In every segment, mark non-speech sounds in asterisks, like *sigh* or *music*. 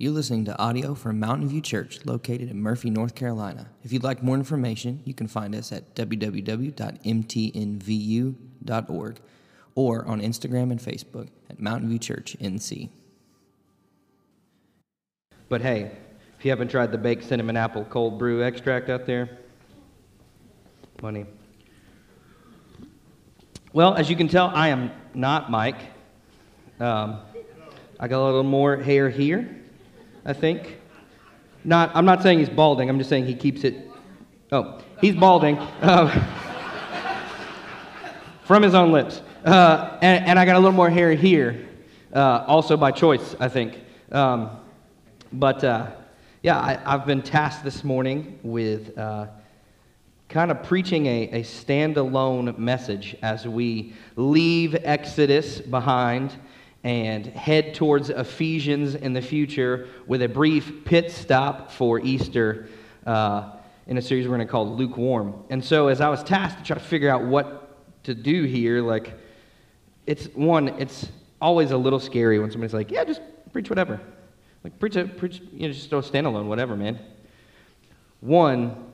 You're listening to audio from Mountain View Church located in Murphy, North Carolina. If you'd like more information, you can find us at www.mtnvu.org or on Instagram and Facebook at Mountain View Church NC. But hey, if you haven't tried the baked cinnamon apple cold brew extract out there, money. Well, as you can tell, I am not Mike. Um, I got a little more hair here, I think. Not, I'm not saying he's balding. I'm just saying he keeps it. Oh, he's balding uh, *laughs* from his own lips. Uh, and, and, I got a little more hair here, uh, also by choice, I think. Um, but uh, yeah, I, have been tasked this morning with uh, kind of preaching a, a standalone message as we leave Exodus behind and head towards Ephesians in the future with a brief pit stop for Easter uh, in a series we're going to call Lukewarm. And so, as I was tasked to try to figure out what to do here, like, it's one, it's always a little scary when somebody's like, yeah, just preach whatever. Like, preach, a, preach you know, just throw a standalone, whatever, man. One,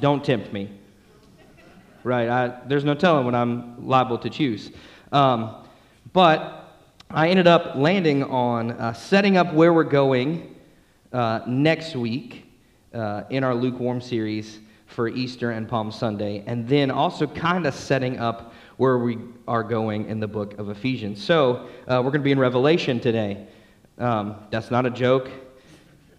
don't tempt me. Right? I, there's no telling when I'm liable to choose. Um, but I ended up landing on uh, setting up where we're going uh, next week uh, in our lukewarm series for Easter and Palm Sunday, and then also kind of setting up where we are going in the book of Ephesians. So uh, we're going to be in Revelation today. Um, that's not a joke.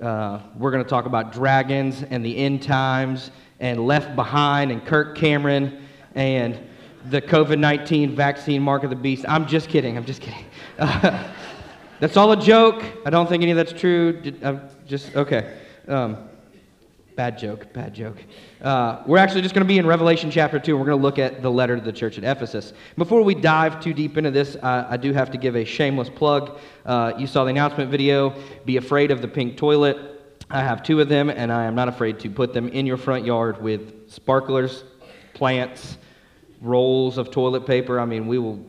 Uh, we're going to talk about dragons and the end times and Left Behind and Kirk Cameron and the COVID 19 vaccine mark of the beast. I'm just kidding. I'm just kidding. *laughs* That's all a joke. I don't think any of that's true. I'm just, okay. Um, bad joke, bad joke. Uh, we're actually just going to be in Revelation chapter 2, and we're going to look at the letter to the church at Ephesus. Before we dive too deep into this, I do have to give a shameless plug. Uh, you saw the announcement video. Be afraid of the pink toilet. I have two of them, and I am not afraid to put them in your front yard with sparklers, plants, rolls of toilet paper. I mean, we will.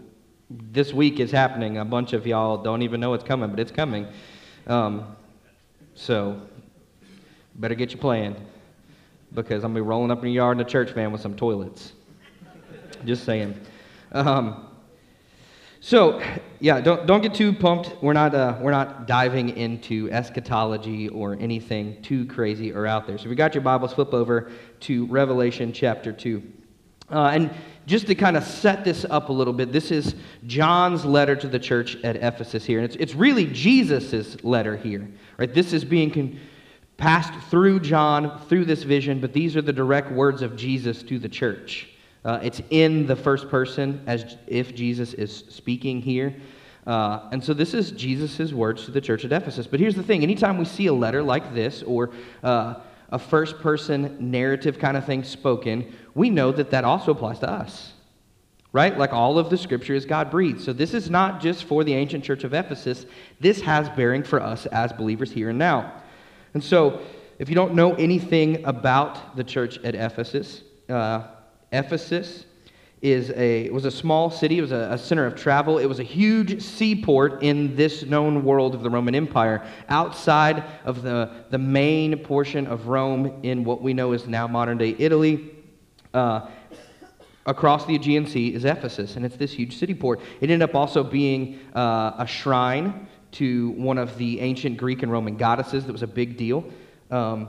This week is happening. A bunch of y'all don't even know it's coming, but it's coming. Um, so, better get your plan because I'm gonna be rolling up in your yard in a church van with some toilets. Just saying. Um, so, yeah, don't, don't get too pumped. We're not, uh, we're not diving into eschatology or anything too crazy or out there. So, if you got your Bibles, flip over to Revelation chapter 2. Uh, and just to kind of set this up a little bit, this is John's letter to the church at Ephesus here. And it's, it's really Jesus' letter here. Right? This is being con- passed through John, through this vision, but these are the direct words of Jesus to the church. Uh, it's in the first person as if Jesus is speaking here. Uh, and so this is Jesus' words to the church at Ephesus. But here's the thing anytime we see a letter like this or uh, a first person narrative kind of thing spoken, we know that that also applies to us. Right? Like all of the scripture is God breathed. So this is not just for the ancient church of Ephesus, this has bearing for us as believers here and now. And so, if you don't know anything about the church at Ephesus, uh, Ephesus is a, was a small city. It was a, a, center of travel. It was a huge seaport in this known world of the Roman Empire, outside of the, the main portion of Rome in what we know is now modern day Italy. Uh, across the Aegean Sea is Ephesus, and it's this huge city port. It ended up also being uh, a shrine to one of the ancient Greek and Roman goddesses that was a big deal. Um,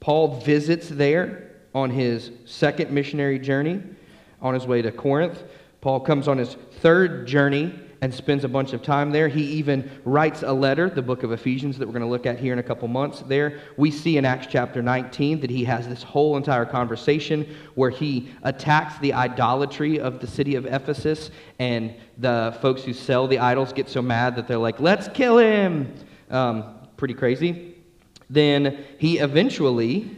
Paul visits there on his second missionary journey on his way to Corinth. Paul comes on his third journey and spends a bunch of time there. He even writes a letter, the book of Ephesians, that we're going to look at here in a couple months. There, we see in Acts chapter 19 that he has this whole entire conversation where he attacks the idolatry of the city of Ephesus, and the folks who sell the idols get so mad that they're like, let's kill him. Um, pretty crazy. Then he eventually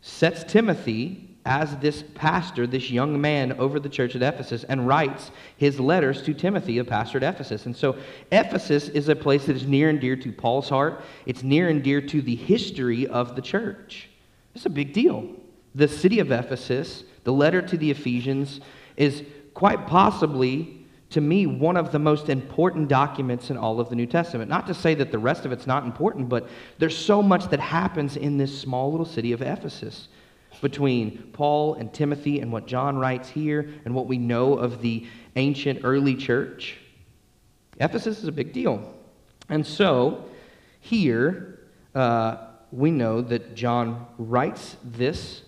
sets Timothy as this pastor, this young man over the church at Ephesus, and writes his letters to Timothy, a pastor at Ephesus. And so, Ephesus is a place that is near and dear to Paul's heart. It's near and dear to the history of the church. It's a big deal. The city of Ephesus, the letter to the Ephesians, is quite possibly to me, one of the most important documents in all of the New Testament. Not to say that the rest of it's not important, but there's so much that happens in this small little city of Ephesus between Paul and Timothy and what John writes here and what we know of the ancient early church. Ephesus is a big deal. And so, here, uh, we know that John writes this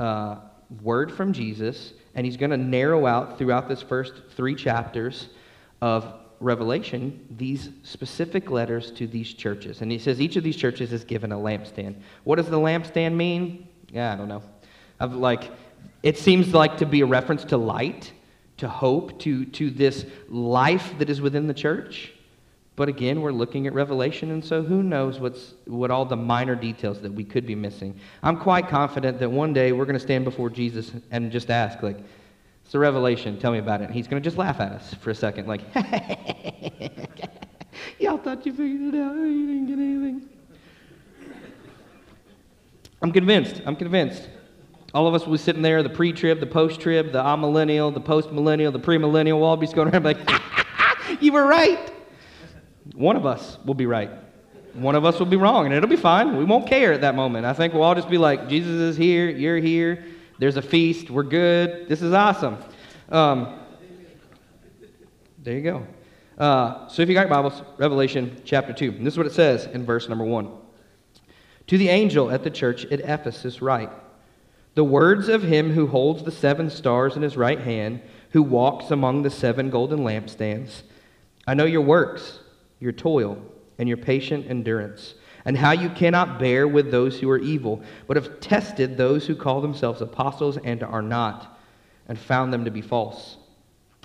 uh, word from Jesus, and he's going to narrow out throughout this first three chapters of Revelation these specific letters to these churches. And he says each of these churches is given a lampstand. What does the lampstand mean? Yeah, I don't know. I've like, it seems like to be a reference to light, to hope, to, to this life that is within the church. But again, we're looking at Revelation, and so who knows what's, what all the minor details that we could be missing. I'm quite confident that one day we're going to stand before Jesus and just ask, like, it's a revelation, tell me about it. And he's going to just laugh at us for a second, like, *laughs* y'all thought you figured it out, you didn't get anything. I'm convinced, I'm convinced. All of us will be sitting there, the pre trib, the post trib, the amillennial, the post millennial, the premillennial, we'll all be going *laughs* around like, *laughs* you were right. One of us will be right. One of us will be wrong, and it'll be fine. We won't care at that moment. I think we'll all just be like, Jesus is here, you're here, there's a feast, we're good, this is awesome. Um, there you go. Uh, so if you got your Bibles, Revelation chapter 2. And this is what it says in verse number 1. To the angel at the church at Ephesus, write The words of him who holds the seven stars in his right hand, who walks among the seven golden lampstands. I know your works your toil, and your patient endurance, and how you cannot bear with those who are evil, but have tested those who call themselves apostles and are not, and found them to be false.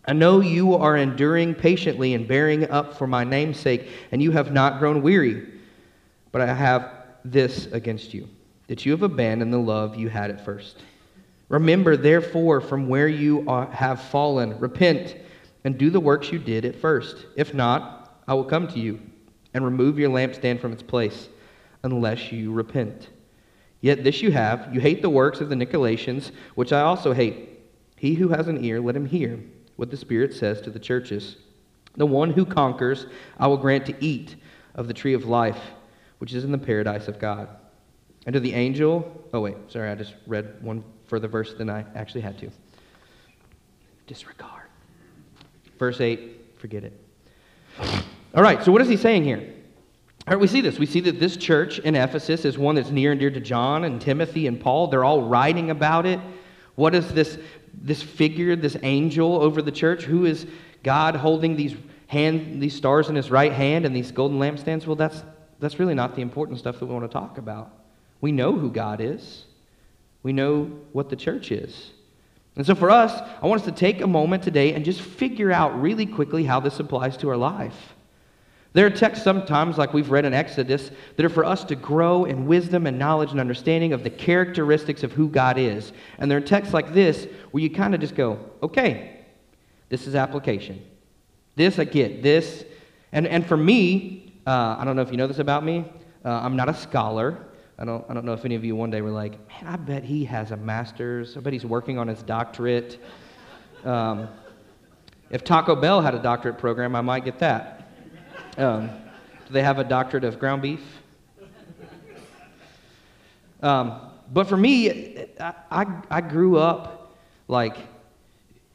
I know you are enduring patiently and bearing up for my name's sake, and you have not grown weary. But I have this against you, that you have abandoned the love you had at first. Remember, therefore, from where you are, have fallen, repent, and do the works you did at first. If not, I will come to you and remove your lampstand from its place unless you repent. Yet this you have you hate the works of the Nicolaitans, which I also hate. He who has an ear, let him hear what the Spirit says to the churches. The one who conquers, I will grant to eat of the tree of life, which is in the paradise of God. And to the angel, oh, wait, sorry, I just read one further verse than I actually had to. Disregard. Verse 8, forget it. All right, so what is he saying here? All right, we see this. We see that this church in Ephesus is one that's near and dear to John and Timothy and Paul. They're all writing about it. What is this, this figure, this angel over the church? Who is God holding these, hand, these stars in his right hand and these golden lampstands? Well, that's, that's really not the important stuff that we want to talk about. We know who God is, we know what the church is. And so for us, I want us to take a moment today and just figure out really quickly how this applies to our life. There are texts sometimes, like we've read in Exodus, that are for us to grow in wisdom and knowledge and understanding of the characteristics of who God is. And there are texts like this where you kind of just go, okay, this is application. This I get. This. And, and for me, uh, I don't know if you know this about me, uh, I'm not a scholar. I don't, I don't know if any of you one day were like, man, I bet he has a master's. I bet he's working on his doctorate. Um, if Taco Bell had a doctorate program, I might get that. Um, do they have a doctorate of ground beef? Um, but for me, I, I, I grew up like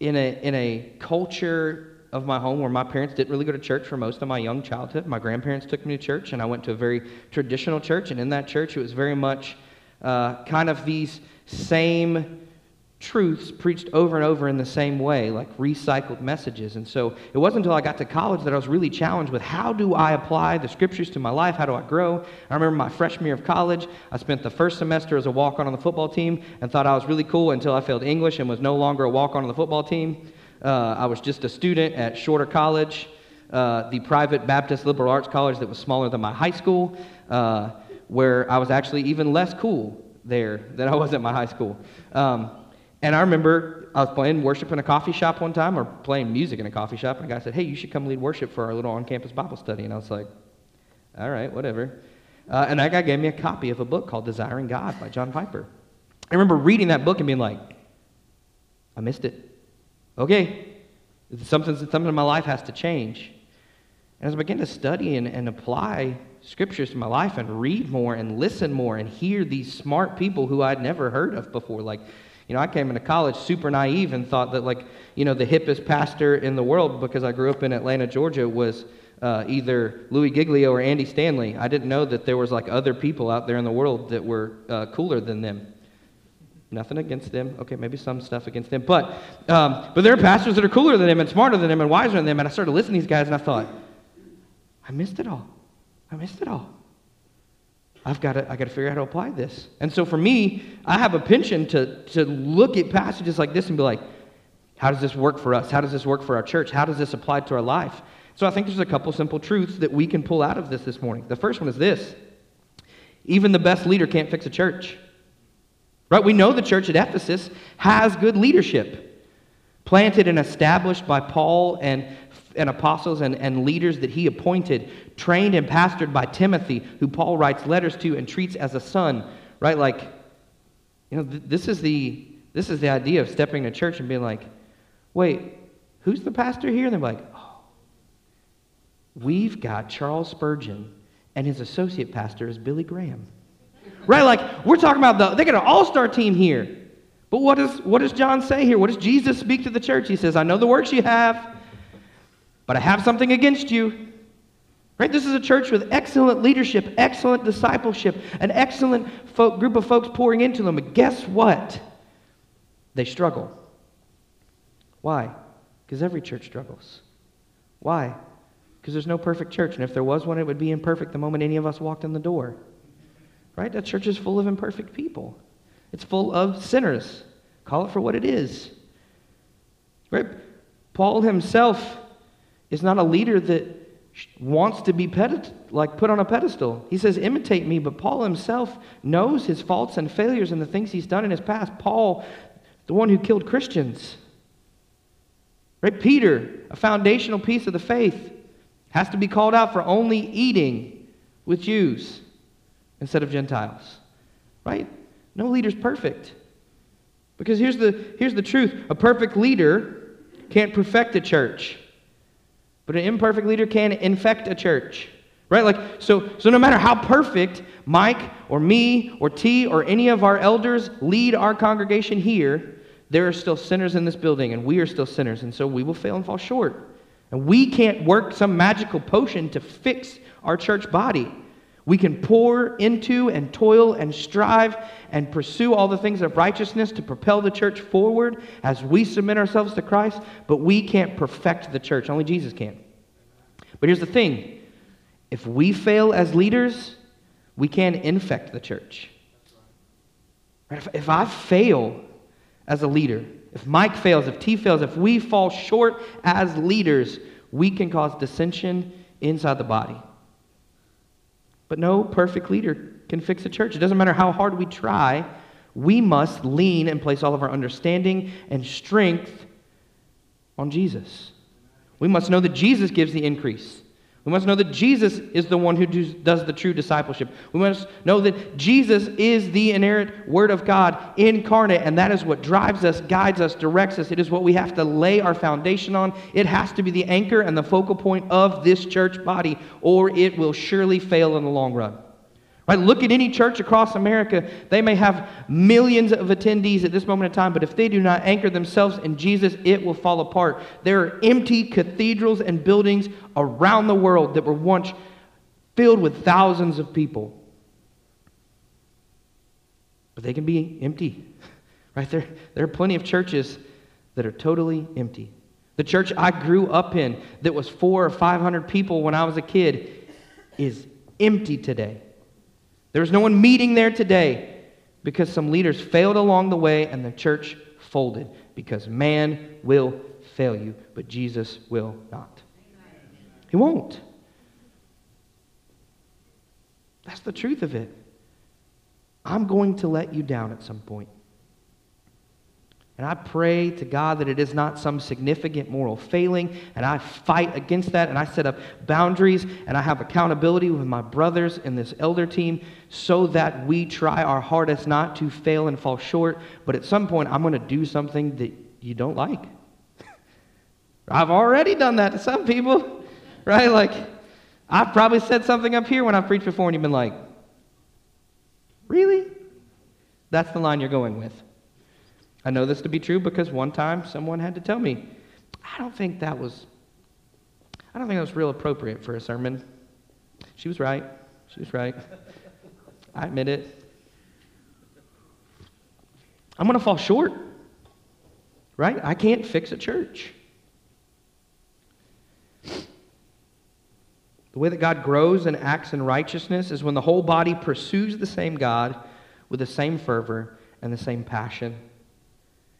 in a, in a culture of my home where my parents didn't really go to church for most of my young childhood. My grandparents took me to church, and I went to a very traditional church. And in that church, it was very much uh, kind of these same truths preached over and over in the same way, like recycled messages. And so it wasn't until I got to college that I was really challenged with how do I apply the scriptures to my life? How do I grow? I remember my freshman year of college, I spent the first semester as a walk on on the football team and thought I was really cool until I failed English and was no longer a walk on on the football team. Uh, I was just a student at Shorter College, uh, the private Baptist liberal arts college that was smaller than my high school, uh, where I was actually even less cool there than I was at my high school. Um, and I remember I was playing worship in a coffee shop one time, or playing music in a coffee shop, and a guy said, Hey, you should come lead worship for our little on campus Bible study. And I was like, All right, whatever. Uh, and that guy gave me a copy of a book called Desiring God by John Piper. I remember reading that book and being like, I missed it. Okay, Something, something in my life has to change. And as I begin to study and, and apply scriptures to my life and read more and listen more and hear these smart people who I'd never heard of before, like, you know, I came into college super naive and thought that, like, you know, the hippest pastor in the world because I grew up in Atlanta, Georgia, was uh, either Louis Giglio or Andy Stanley. I didn't know that there was like other people out there in the world that were uh, cooler than them. Nothing against them. Okay, maybe some stuff against them, but um, but there are pastors that are cooler than them and smarter than them and wiser than them. And I started listening to these guys, and I thought, I missed it all. I missed it all. I've got to, I got to figure out how to apply this. And so for me, I have a penchant to, to look at passages like this and be like, how does this work for us? How does this work for our church? How does this apply to our life? So I think there's a couple simple truths that we can pull out of this this morning. The first one is this even the best leader can't fix a church. Right? We know the church at Ephesus has good leadership, planted and established by Paul and, and apostles and, and leaders that he appointed, trained and pastored by Timothy, who Paul writes letters to and treats as a son. Right? Like, you know, th- this is the this is the idea of stepping to church and being like, wait, who's the pastor here? And they're like, oh, we've got Charles Spurgeon, and his associate pastor is Billy Graham. Right? Like, we're talking about the, they got an all star team here. But what, is, what does John say here? What does Jesus speak to the church? He says, I know the works you have, but I have something against you. Right? This is a church with excellent leadership, excellent discipleship, an excellent folk, group of folks pouring into them. But guess what? They struggle. Why? Because every church struggles. Why? Because there's no perfect church. And if there was one, it would be imperfect the moment any of us walked in the door. Right? That church is full of imperfect people, it's full of sinners. Call it for what it is. Right? Paul himself is not a leader that wants to be like put on a pedestal. He says, imitate me, but Paul himself knows his faults and failures and the things he's done in his past. Paul, the one who killed Christians. Right? Peter, a foundational piece of the faith, has to be called out for only eating with Jews instead of Gentiles. Right? No leader's perfect. Because here's the, here's the truth a perfect leader can't perfect a church, but an imperfect leader can infect a church. Right? Like, so, so no matter how perfect Mike or me or T or any of our elders lead our congregation here, there are still sinners in this building, and we are still sinners, and so we will fail and fall short. And we can't work some magical potion to fix our church body. We can pour into and toil and strive and pursue all the things of righteousness to propel the church forward as we submit ourselves to Christ, but we can't perfect the church. Only Jesus can. But here's the thing if we fail as leaders, we can infect the church. If I fail as a leader, if Mike fails, if T fails, if we fall short as leaders, we can cause dissension inside the body. But no perfect leader can fix a church. It doesn't matter how hard we try, we must lean and place all of our understanding and strength on Jesus. We must know that Jesus gives the increase. We must know that Jesus is the one who does the true discipleship. We must know that Jesus is the inerrant Word of God incarnate, and that is what drives us, guides us, directs us. It is what we have to lay our foundation on. It has to be the anchor and the focal point of this church body, or it will surely fail in the long run. Right? Look at any church across America. They may have millions of attendees at this moment in time, but if they do not anchor themselves in Jesus, it will fall apart. There are empty cathedrals and buildings around the world that were once filled with thousands of people. But they can be empty. *laughs* Right? There, there are plenty of churches that are totally empty. The church I grew up in that was four or five hundred people when I was a kid is empty today. There's no one meeting there today because some leaders failed along the way and the church folded because man will fail you, but Jesus will not. He won't. That's the truth of it. I'm going to let you down at some point. And I pray to God that it is not some significant moral failing, and I fight against that, and I set up boundaries, and I have accountability with my brothers in this elder team so that we try our hardest not to fail and fall short. But at some point, I'm going to do something that you don't like. *laughs* I've already done that to some people, *laughs* right? Like, I've probably said something up here when I've preached before, and you've been like, really? That's the line you're going with. I know this to be true because one time someone had to tell me, I don't think that was, I don't think that was real appropriate for a sermon. She was right. She was right. I admit it. I'm going to fall short, right? I can't fix a church. The way that God grows and acts in righteousness is when the whole body pursues the same God with the same fervor and the same passion.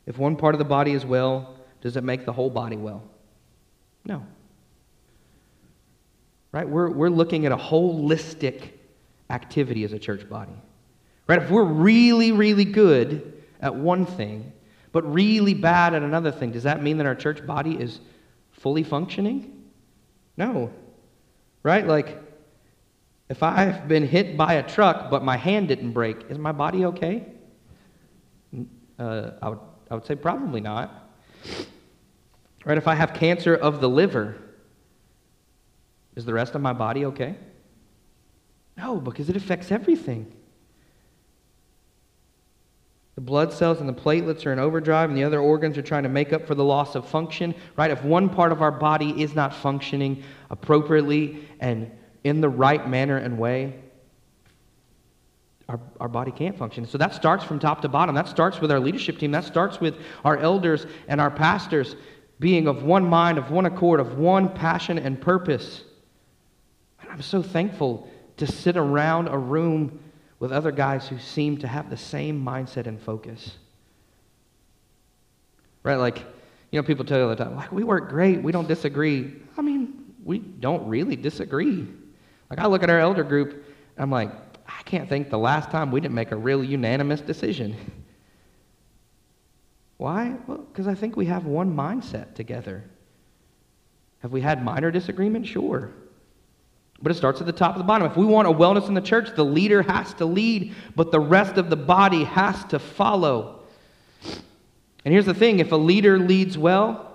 If one part of the body is well, does it make the whole body well? No. Right? We're, we're looking at a holistic activity as a church body. Right? If we're really, really good at one thing, but really bad at another thing, does that mean that our church body is fully functioning? No. Right? Like, if I've been hit by a truck but my hand didn't break, is my body okay? Uh, I, would, I would say probably not. Right? If I have cancer of the liver, is the rest of my body okay? No, because it affects everything. The blood cells and the platelets are in overdrive, and the other organs are trying to make up for the loss of function, right? If one part of our body is not functioning appropriately and in the right manner and way, our, our body can't function. So that starts from top to bottom. That starts with our leadership team. That starts with our elders and our pastors being of one mind, of one accord, of one passion and purpose. And I'm so thankful to sit around a room with other guys who seem to have the same mindset and focus. Right? Like, you know, people tell you all the time, like, we work great, we don't disagree. I mean, we don't really disagree. Like, I look at our elder group, I'm like, can't think the last time we didn't make a real unanimous decision. Why? Well, because I think we have one mindset together. Have we had minor disagreement? Sure. But it starts at the top of the bottom. If we want a wellness in the church, the leader has to lead, but the rest of the body has to follow. And here's the thing if a leader leads well,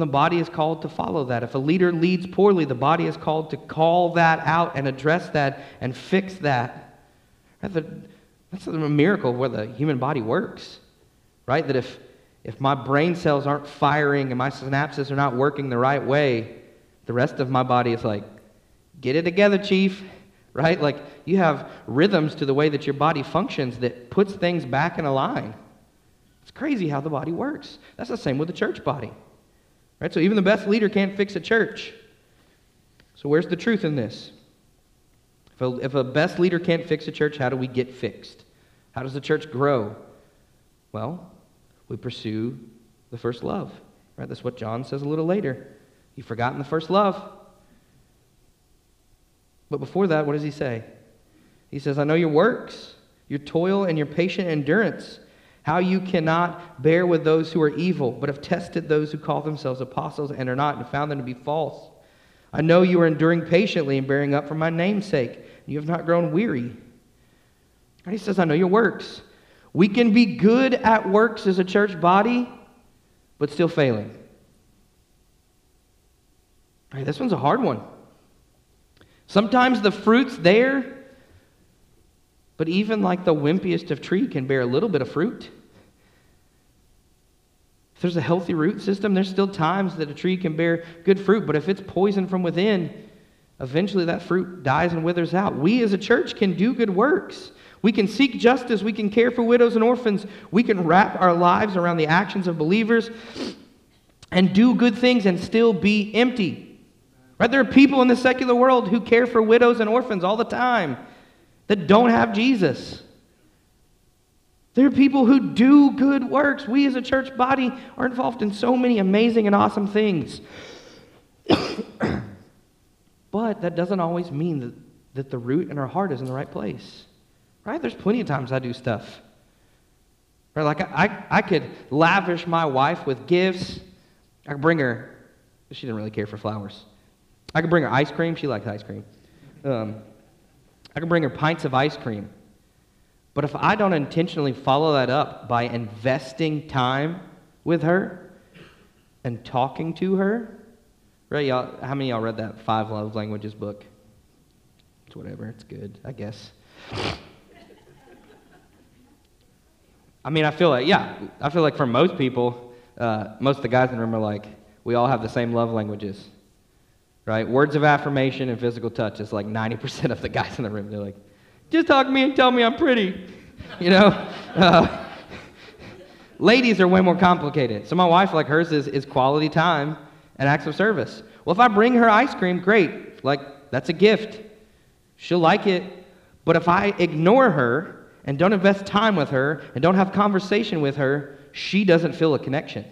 the body is called to follow that. If a leader leads poorly, the body is called to call that out and address that and fix that. That's a miracle where the human body works, right? That if, if my brain cells aren't firing and my synapses are not working the right way, the rest of my body is like, Get it together, chief. *laughs* Right? Like you have rhythms to the way that your body functions that puts things back in a line. It's crazy how the body works. That's the same with the church body. Right? So even the best leader can't fix a church. So where's the truth in this? If a, if a best leader can't fix a church, how do we get fixed? How does the church grow? Well, we pursue the first love. Right? That's what John says a little later. You've forgotten the first love. But before that, what does he say? He says, I know your works, your toil, and your patient endurance, how you cannot bear with those who are evil, but have tested those who call themselves apostles and are not, and found them to be false. I know you are enduring patiently and bearing up for my name's sake, you have not grown weary. And he says, I know your works. We can be good at works as a church body, but still failing. All right, this one's a hard one. Sometimes the fruit's there, but even like the wimpiest of tree can bear a little bit of fruit. If there's a healthy root system, there's still times that a tree can bear good fruit, but if it's poisoned from within, eventually that fruit dies and withers out. We as a church can do good works. We can seek justice. We can care for widows and orphans. We can wrap our lives around the actions of believers and do good things and still be empty. Right? There are people in the secular world who care for widows and orphans all the time that don't have Jesus. There are people who do good works. We as a church body are involved in so many amazing and awesome things. *coughs* but that doesn't always mean that, that the root in our heart is in the right place. Right? There's plenty of times I do stuff. Right? Like I, I, I could lavish my wife with gifts. I could bring her, she didn't really care for flowers. I could bring her ice cream. She likes ice cream. Um, I can bring her pints of ice cream. But if I don't intentionally follow that up by investing time with her and talking to her. Right? Y'all, how many y'all read that Five Love Languages book? It's whatever. It's good, I guess. I mean, I feel like, yeah, I feel like for most people, uh, most of the guys in the room are like, we all have the same love languages, right? Words of affirmation and physical touch is like 90% of the guys in the room. They're like, just to me and tell me I'm pretty, you know? *laughs* Uh, ladies are way more complicated. So my wife, like hers, is, is quality time and acts of service. Well, if I bring her ice cream, great. Like, that's a gift. She'll like it. But if I ignore her and don't invest time with her and don't have conversation with her, she doesn't feel a connection.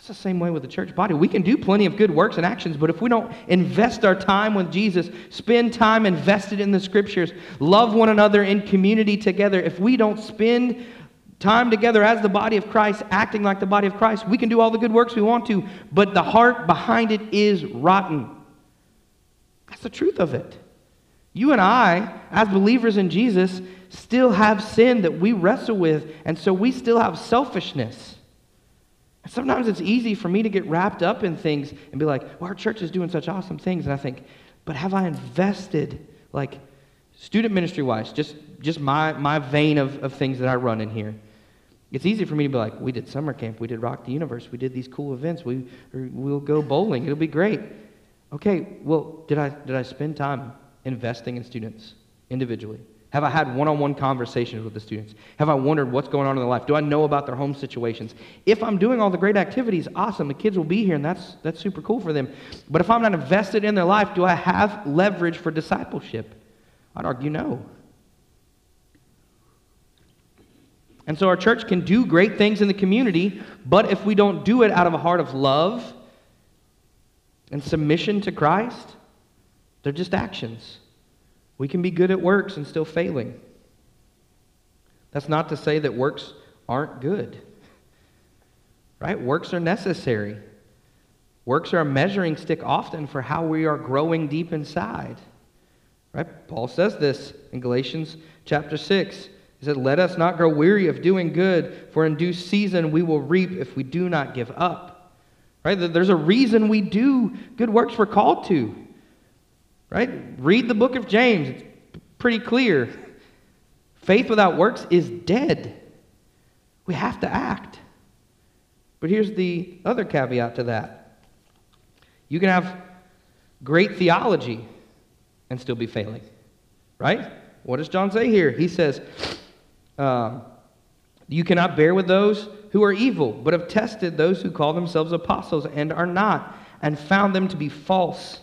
That's the same way with the church body. We can do plenty of good works and actions, but if we don't invest our time with Jesus, spend time invested in the scriptures, love one another in community together, if we don't spend time together as the body of Christ, acting like the body of Christ, we can do all the good works we want to, but the heart behind it is rotten. That's the truth of it. You and I, as believers in Jesus, still have sin that we wrestle with, and so we still have selfishness. And sometimes it's easy for me to get wrapped up in things and be like, well, our church is doing such awesome things. And I think, but have I invested, like, student ministry wise, just, just my, my vein of, of things that I run in here? It's easy for me to be like, we did summer camp, we did Rock the Universe, we did these cool events, we, we'll go bowling, it'll be great. Okay, well, did I, did I spend time investing in students individually? Have I had one on one conversations with the students? Have I wondered what's going on in their life? Do I know about their home situations? If I'm doing all the great activities, awesome. The kids will be here, and that's, that's super cool for them. But if I'm not invested in their life, do I have leverage for discipleship? I'd argue no. And so our church can do great things in the community, but if we don't do it out of a heart of love and submission to Christ, they're just actions. We can be good at works and still failing. That's not to say that works aren't good. Right? Works are necessary. Works are a measuring stick often for how we are growing deep inside. Right? Paul says this in Galatians chapter 6. He said, Let us not grow weary of doing good, for in due season we will reap if we do not give up. Right? There's a reason we do good works we're called to. Right? Read the book of James. It's pretty clear. Faith without works is dead. We have to act. But here's the other caveat to that you can have great theology and still be failing. Right? What does John say here? He says, uh, You cannot bear with those who are evil, but have tested those who call themselves apostles and are not, and found them to be false.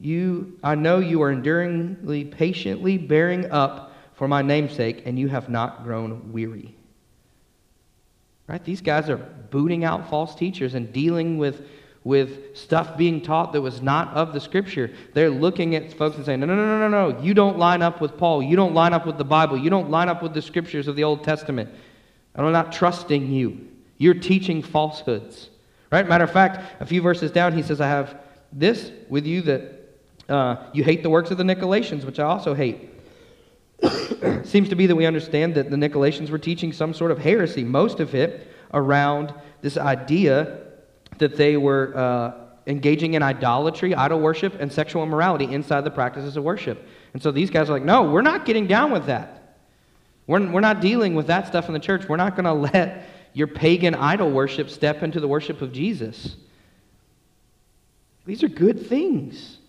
You, I know you are enduringly, patiently bearing up for my namesake, and you have not grown weary. Right? These guys are booting out false teachers and dealing with, with stuff being taught that was not of the scripture. They're looking at folks and saying, no, no, no, no, no, no. You don't line up with Paul. You don't line up with the Bible. You don't line up with the scriptures of the Old Testament. I'm not trusting you. You're teaching falsehoods. Right? Matter of fact, a few verses down, he says, I have this with you that uh, you hate the works of the Nicolaitans, which I also hate. *coughs* Seems to be that we understand that the Nicolaitans were teaching some sort of heresy, most of it around this idea that they were uh, engaging in idolatry, idol worship, and sexual immorality inside the practices of worship. And so these guys are like, no, we're not getting down with that. We're, we're not dealing with that stuff in the church. We're not going *laughs* to let your pagan idol worship step into the worship of Jesus. These are good things.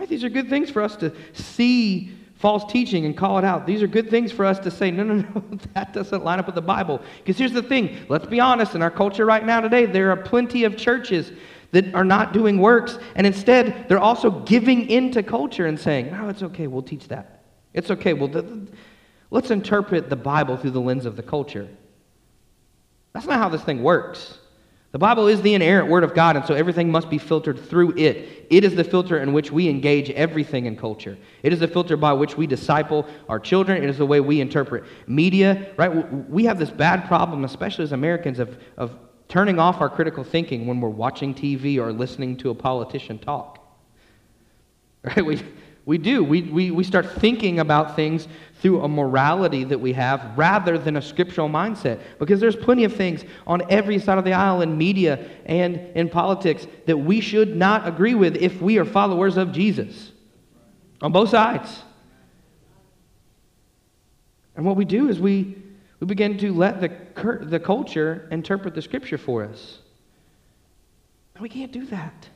Right? These are good things for us to see false teaching and call it out. These are good things for us to say, no, no, no, *laughs* that doesn't line up with the Bible. Because here's the thing let's be honest, in our culture right now today, there are plenty of churches that are not doing works, and instead they're also giving into culture and saying, no, it's okay, we'll teach that. It's okay, well, let's interpret the Bible through the lens of the culture. That's not how this thing works. The Bible is the inerrant Word of God, and so everything must be filtered through it. It is the filter in which we engage everything in culture. It is the filter by which we disciple our children. It is the way we interpret media, right? We have this bad problem, especially as Americans, of, of turning off our critical thinking when we're watching TV or listening to a politician talk. *laughs* Right? We, We do. We, we, we start thinking about things through a morality that we have rather than a scriptural mindset. Because there's plenty of things on every side of the aisle in media and in politics that we should not agree with if we are followers of Jesus. On both sides. And what we do is we, we begin to let the, the culture interpret the scripture for us. And we can't do that.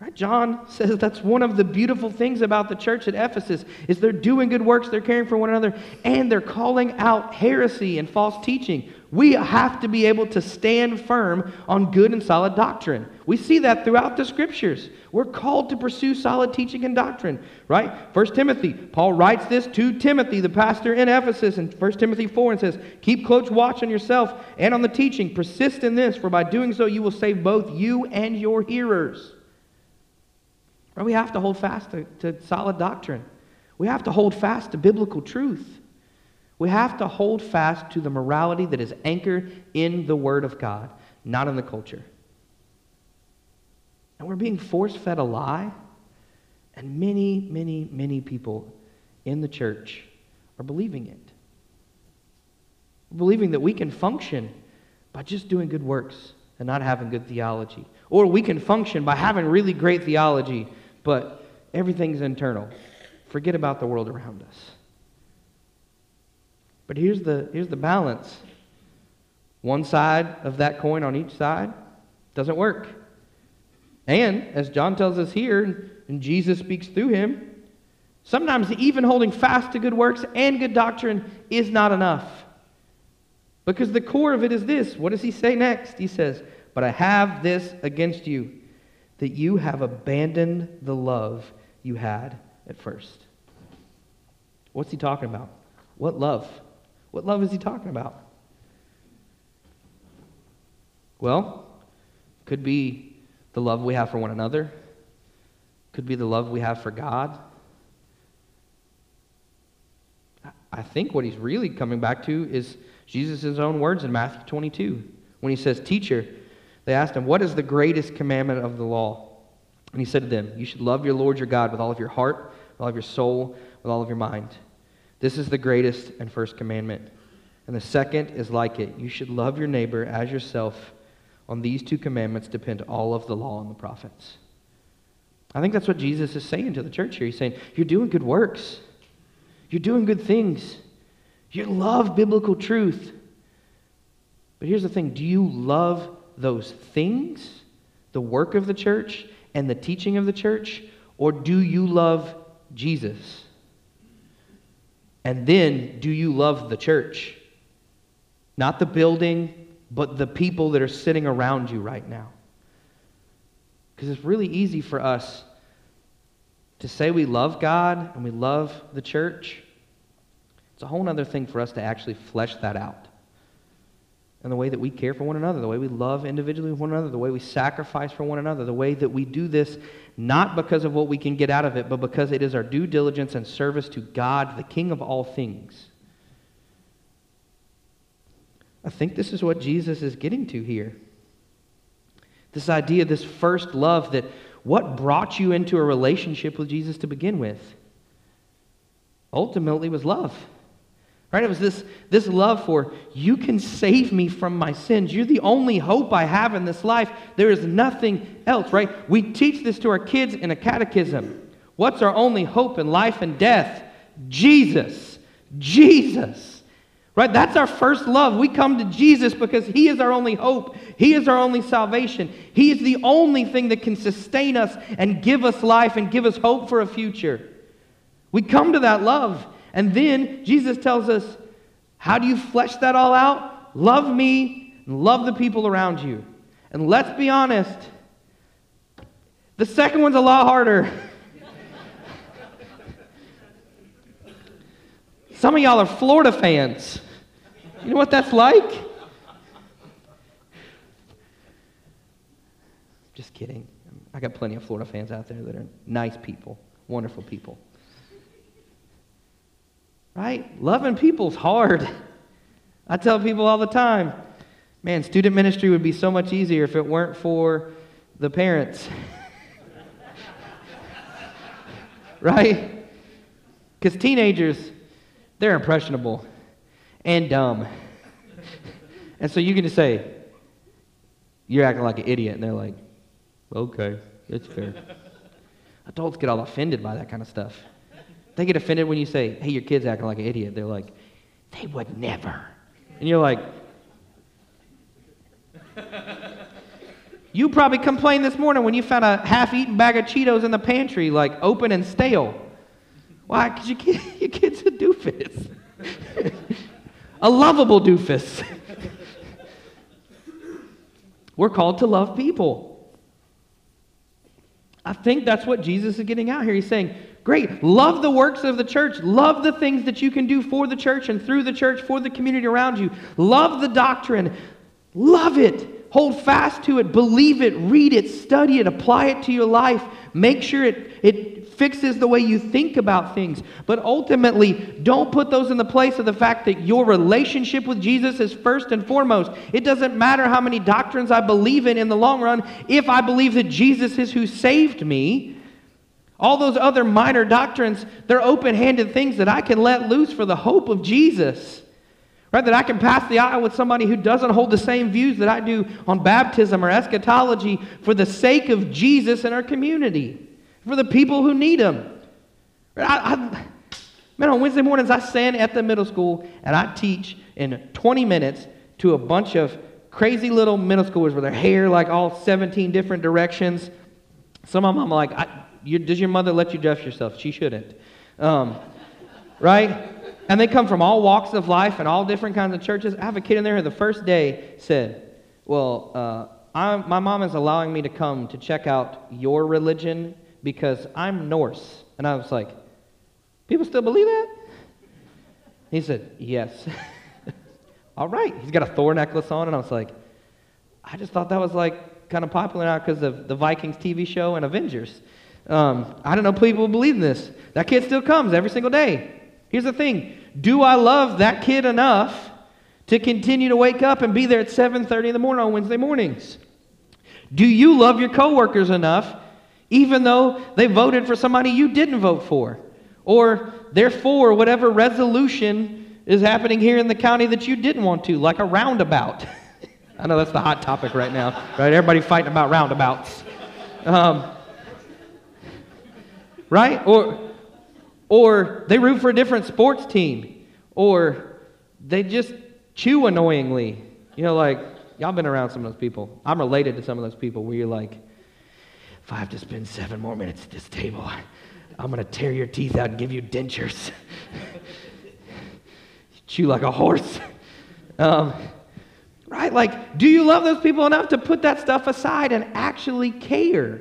Right? John says that's one of the beautiful things about the church at Ephesus is they're doing good works, they're caring for one another, and they're calling out heresy and false teaching. We have to be able to stand firm on good and solid doctrine. We see that throughout the scriptures. We're called to pursue solid teaching and doctrine, right? First Timothy, Paul writes this to Timothy, the pastor in Ephesus, in 1 Timothy 4, and says, Keep close watch on yourself and on the teaching. Persist in this, for by doing so you will save both you and your hearers. Right? We have to hold fast to, to solid doctrine. We have to hold fast to biblical truth. We have to hold fast to the morality that is anchored in the Word of God, not in the culture. And we're being force fed a lie, and many, many, many people in the church are believing it. Believing that we can function by just doing good works and not having good theology. Or we can function by having really great theology but everything's internal. Forget about the world around us. But here's the, here's the balance one side of that coin on each side doesn't work. And as John tells us here, and Jesus speaks through him, sometimes even holding fast to good works and good doctrine is not enough. Because the core of it is this. What does he say next? He says, But I have this against you that you have abandoned the love you had at first. What's he talking about? What love? What love is he talking about? Well, could be the love we have for one another, could be the love we have for God. I think what he's really coming back to is Jesus' own words in Matthew 22 when he says, Teacher, they asked him, What is the greatest commandment of the law? And he said to them, You should love your Lord your God with all of your heart, with all of your soul, with all of your mind. This is the greatest and first commandment. And the second is like it. You should love your neighbor as yourself. On these two commandments depend all of the law and the prophets. I think that's what Jesus is saying to the church here. He's saying, You're doing good works, you're doing good things, you love biblical truth. But here's the thing do you love those things, the work of the church, and the teaching of the church? Or do you love Jesus? And then, do you love the church? Not the building, but the people that are sitting around you right now. Because it's really easy for us to say we love God and we love the church. It's a whole other thing for us to actually flesh that out and the way that we care for one another, the way we love individually with one another, the way we sacrifice for one another, the way that we do this not because of what we can get out of it, but because it is our due diligence and service to God, the King of all things. I think this is what Jesus is getting to here. This idea, this first love, that what brought you into a relationship with Jesus to begin with ultimately was love. Right? It was this, this love for, you can save me from my sins. You're the only hope I have in this life. There is nothing else, right? We teach this to our kids in a catechism. What's our only hope in life and death? Jesus. Jesus. Right? That's our first love. We come to Jesus because He is our only hope. He is our only salvation. He is the only thing that can sustain us and give us life and give us hope for a future. We come to that love. And then Jesus tells us, how do you flesh that all out? Love me and love the people around you. And let's be honest, the second one's a lot harder. *laughs* Some of y'all are Florida fans. You know what that's like? Just kidding. I got plenty of Florida fans out there that are nice people, wonderful people. Right? Loving people's hard. *laughs* I tell people all the time, man, student ministry would be so much easier if it weren't for the parents. *laughs* right? Because teenagers, they're impressionable and dumb. *laughs* and so you can just say, You're acting like an idiot. And they're like, Okay, it's fair. Adults get all offended by that kind of stuff. They get offended when you say, Hey, your kid's acting like an idiot. They're like, They would never. And you're like, *laughs* You probably complained this morning when you found a half eaten bag of Cheetos in the pantry, like open and stale. Why? Because your, kid, *laughs* your kid's a doofus. *laughs* a lovable doofus. We're called to love people. I think that's what Jesus is getting out here. He's saying, Great, love the works of the church. Love the things that you can do for the church and through the church for the community around you. Love the doctrine. Love it. Hold fast to it, believe it, read it, study it, apply it to your life. Make sure it, it fixes the way you think about things. But ultimately, don't put those in the place of the fact that your relationship with Jesus is first and foremost. It doesn't matter how many doctrines I believe in in the long run, if I believe that Jesus is who saved me. All those other minor doctrines, they're open handed things that I can let loose for the hope of Jesus. Right? That I can pass the aisle with somebody who doesn't hold the same views that I do on baptism or eschatology for the sake of Jesus and our community, for the people who need Him. I, I, man, on Wednesday mornings, I stand at the middle school and I teach in 20 minutes to a bunch of crazy little middle schoolers with their hair like all 17 different directions. Some of them I'm like, you, does your mother let you dress yourself? She shouldn't. Um, right? And they come from all walks of life and all different kinds of churches. I have a kid in there who the first day said, Well, uh, my mom is allowing me to come to check out your religion because I'm Norse. And I was like, People still believe that? He said, Yes. *laughs* all right. He's got a Thor necklace on. And I was like, I just thought that was like kind of popular now because of the Vikings TV show and Avengers. Um, I don't know people believe in this. That kid still comes every single day. Here's the thing do I love that kid enough to continue to wake up and be there at 7:30 in the morning on Wednesday mornings? Do you love your coworkers enough even though they voted for somebody you didn't vote for? Or they're for whatever resolution is happening here in the county that you didn't want to, like a roundabout. *laughs* I know that's the hot topic right now, right? Everybody fighting about roundabouts. Um, right? Or or they root for a different sports team, or they just chew annoyingly. You know, like, y'all been around some of those people. I'm related to some of those people where you're like, if I have to spend seven more minutes at this table, I'm going to tear your teeth out and give you dentures. you *laughs* chew like a horse. Um, right? Like, do you love those people enough to put that stuff aside and actually care?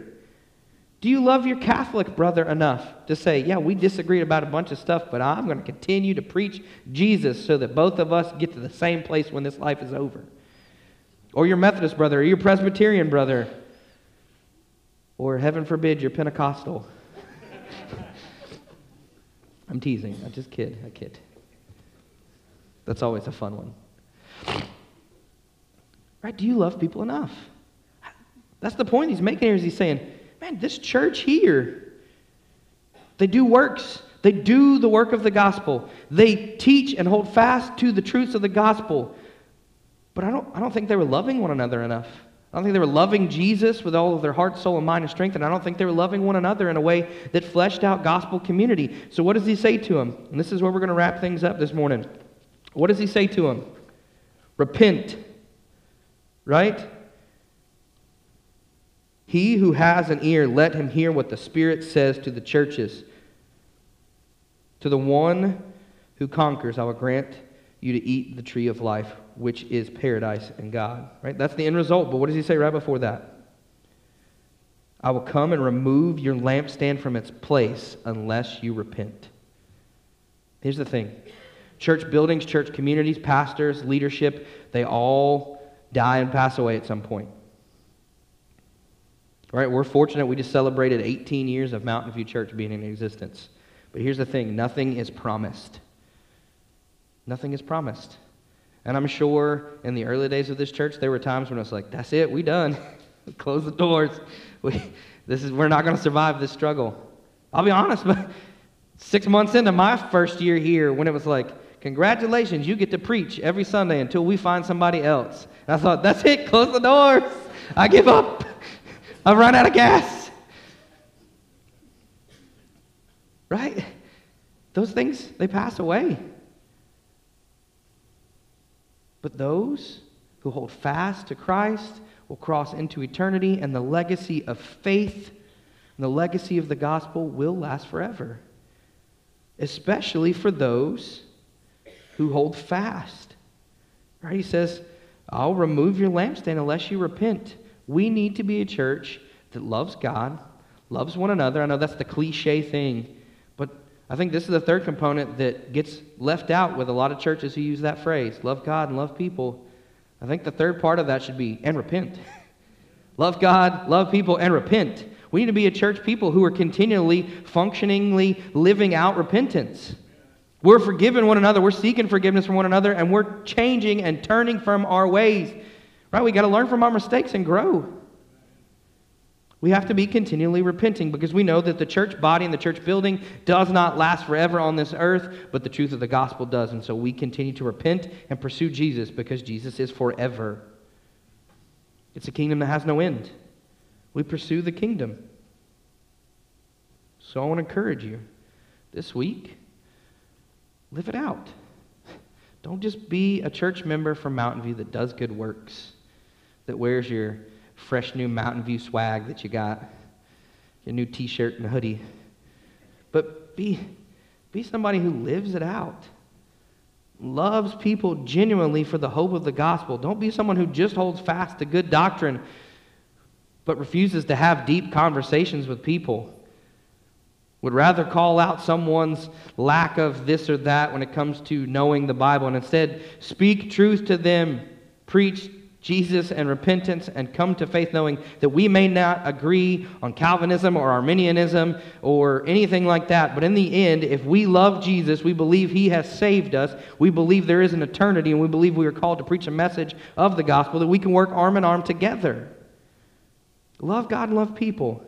Do you love your Catholic brother enough to say, yeah, we disagreed about a bunch of stuff, but I'm going to continue to preach Jesus so that both of us get to the same place when this life is over? Or your Methodist brother, or your Presbyterian brother, or heaven forbid, your Pentecostal. *laughs* I'm teasing. I just kid. I kid. That's always a fun one. Right? Do you love people enough? That's the point he's making here is he's saying, man, this church here, they do works. They do the work of the gospel. They teach and hold fast to the truths of the gospel. But I don't, I don't think they were loving one another enough. I don't think they were loving Jesus with all of their heart, soul, and mind and strength, and I don't think they were loving one another in a way that fleshed out gospel community. So, what does he say to them? And this is where we're going to wrap things up this morning. What does he say to them? Repent. Right? He who has an ear, let him hear what the Spirit says to the churches. To the one who conquers, I will grant you to eat the tree of life, which is paradise in God. Right? That's the end result. But what does he say right before that? I will come and remove your lampstand from its place unless you repent. Here's the thing church buildings, church communities, pastors, leadership, they all die and pass away at some point. Right? We're fortunate we just celebrated 18 years of Mountain View Church being in existence. But here's the thing nothing is promised. Nothing is promised. And I'm sure in the early days of this church, there were times when I was like, that's it, we done. *laughs* Close the doors. *laughs* We, this is, we're not going to survive this struggle. I'll be honest, *laughs* but six months into my first year here, when it was like, congratulations, you get to preach every Sunday until we find somebody else. And I thought, that's it, close the doors. I give up. I've run out of gas. Right? Those things, they pass away. But those who hold fast to Christ will cross into eternity, and the legacy of faith and the legacy of the gospel will last forever, especially for those who hold fast. Right? He says, I'll remove your lampstand unless you repent. We need to be a church that loves God, loves one another. I know that's the cliche thing, but I think this is the third component that gets left out with a lot of churches who use that phrase love God and love people. I think the third part of that should be and repent. *laughs* love God, love people, and repent. We need to be a church people who are continually, functioningly living out repentance. We're forgiving one another, we're seeking forgiveness from one another, and we're changing and turning from our ways. Right? We got to learn from our mistakes and grow. We have to be continually repenting because we know that the church body and the church building does not last forever on this earth, but the truth of the gospel does. And so we continue to repent and pursue Jesus because Jesus is forever. It's a kingdom that has no end. We pursue the kingdom. So I want to encourage you this week, live it out. Don't just be a church member from Mountain View that does good works, that wears your fresh new Mountain View swag that you got, your new t shirt and hoodie. But be, be somebody who lives it out, loves people genuinely for the hope of the gospel. Don't be someone who just holds fast to good doctrine but refuses to have deep conversations with people. Would rather call out someone's lack of this or that when it comes to knowing the Bible and instead speak truth to them, preach Jesus and repentance and come to faith knowing that we may not agree on Calvinism or Arminianism or anything like that. But in the end, if we love Jesus, we believe he has saved us, we believe there is an eternity, and we believe we are called to preach a message of the gospel, that we can work arm in arm together. Love God and love people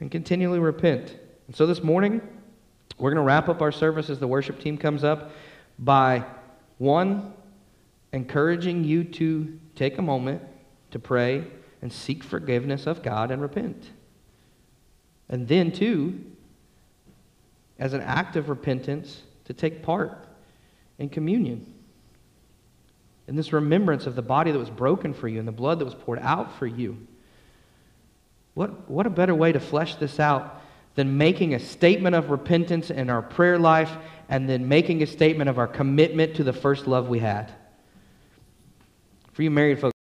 and continually repent. And so this morning, we're going to wrap up our service as the worship team comes up by one, encouraging you to take a moment to pray and seek forgiveness of God and repent. And then, too, as an act of repentance, to take part in communion. In this remembrance of the body that was broken for you and the blood that was poured out for you. What, what a better way to flesh this out than making a statement of repentance in our prayer life and then making a statement of our commitment to the first love we had? For you married folks,